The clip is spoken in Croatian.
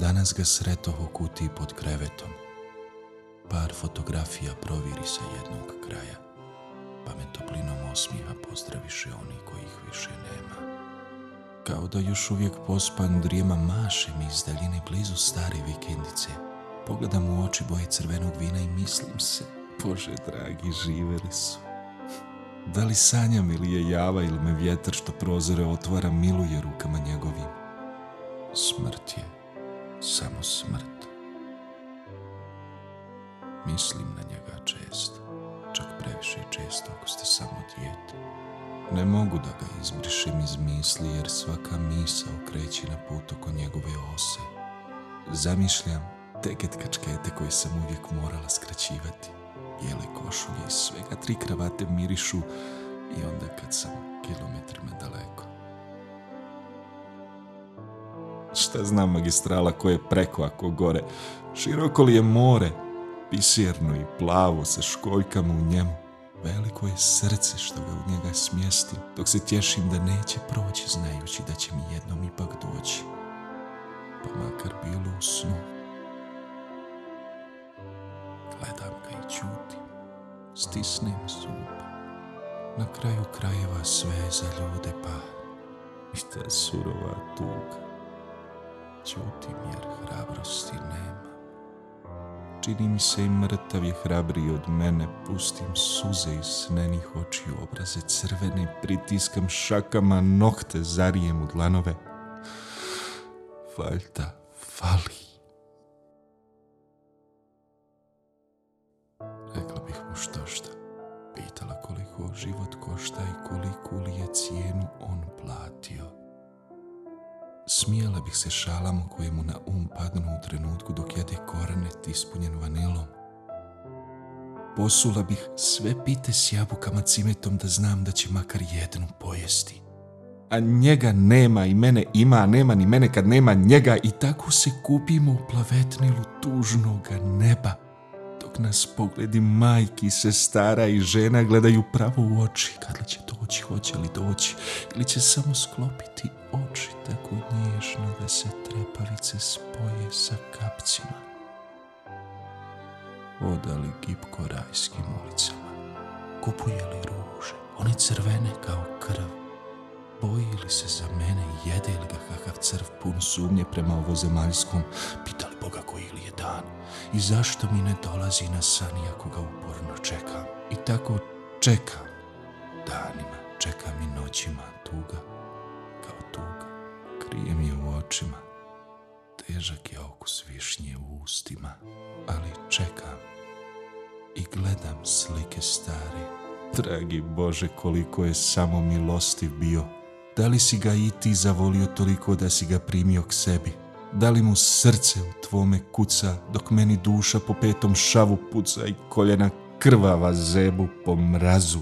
Danas ga sretoh u kutiji pod krevetom. Par fotografija proviri sa jednog kraja, pa me toplinom osmiha pozdraviše oni kojih više nema. Kao da još uvijek pospan drijema maše mi iz daljine blizu stare vikendice. Pogledam u oči boje crvenog vina i mislim se, Bože dragi, živeli su. Da li sanjam ili je java ili me vjetar što prozore otvara miluje rukama njegovim. Smrt je samo smrt. Mislim na njega često, čak previše često ako ste samo dijete. Ne mogu da ga izbrišem iz misli jer svaka misa okreći na put oko njegove ose. Zamišljam teket kačkete koje sam uvijek morala skraćivati. Bijele košulje i svega tri kravate mirišu i onda kad sam kilometrima daleko. Šta znam magistrala koje je preko, ako gore. Široko li je more, pisirno i plavo sa školjkama u njemu. Veliko je srce što ga u njega smjestim, dok se tješim da neće proći znajući da će mi jednom ipak doći. Pa makar bilo u snu. Gledam ga i čutim, stisnem zuba. Na kraju krajeva sve je za ljude, pa i ta surova tuga. Čutim jer hrabrosti nema. Čini mi se i mrtav je hrabriji od mene, pustim suze iz snenih očiju, obraze crvene, pritiskam šakama, nokte zarijem u dlanove. Valjda fali. Rekla bih mu što šta. Pitala koliko život košta i koliku li je cijenu Smijela bih se šalama koje mu na um padnu u trenutku dok jede koranet ispunjen vanilom. Posula bih sve pite s jabukama cimetom da znam da će makar jednu pojesti. A njega nema i mene ima, a nema ni mene kad nema njega i tako se kupimo u plavetnilu tužnoga neba dok nas pogledi majki, sestara i žena gledaju pravo u oči. Kad li će doći, hoće li doći ili će samo sklopiti oči tako nježno da se trepavice spoje sa kapcima. Odali gipko rajskim ulicama. Kupuje li ruže, one crvene kao krv. Boji li se za mene i jede li ga kakav crv pun sumnje prema ovozemaljskom? I zašto mi ne dolazi na san iako ga uporno čekam? I tako čekam danima, čekam i noćima tuga kao tuga. Krije mi je u očima, težak je okus višnje u ustima, ali čekam i gledam slike stare. Dragi Bože, koliko je samo milostiv bio. Da li si ga i ti zavolio toliko da si ga primio k sebi? Da li mu srce u tvome kuca, dok meni duša po petom šavu puca i koljena krvava zebu po mrazu?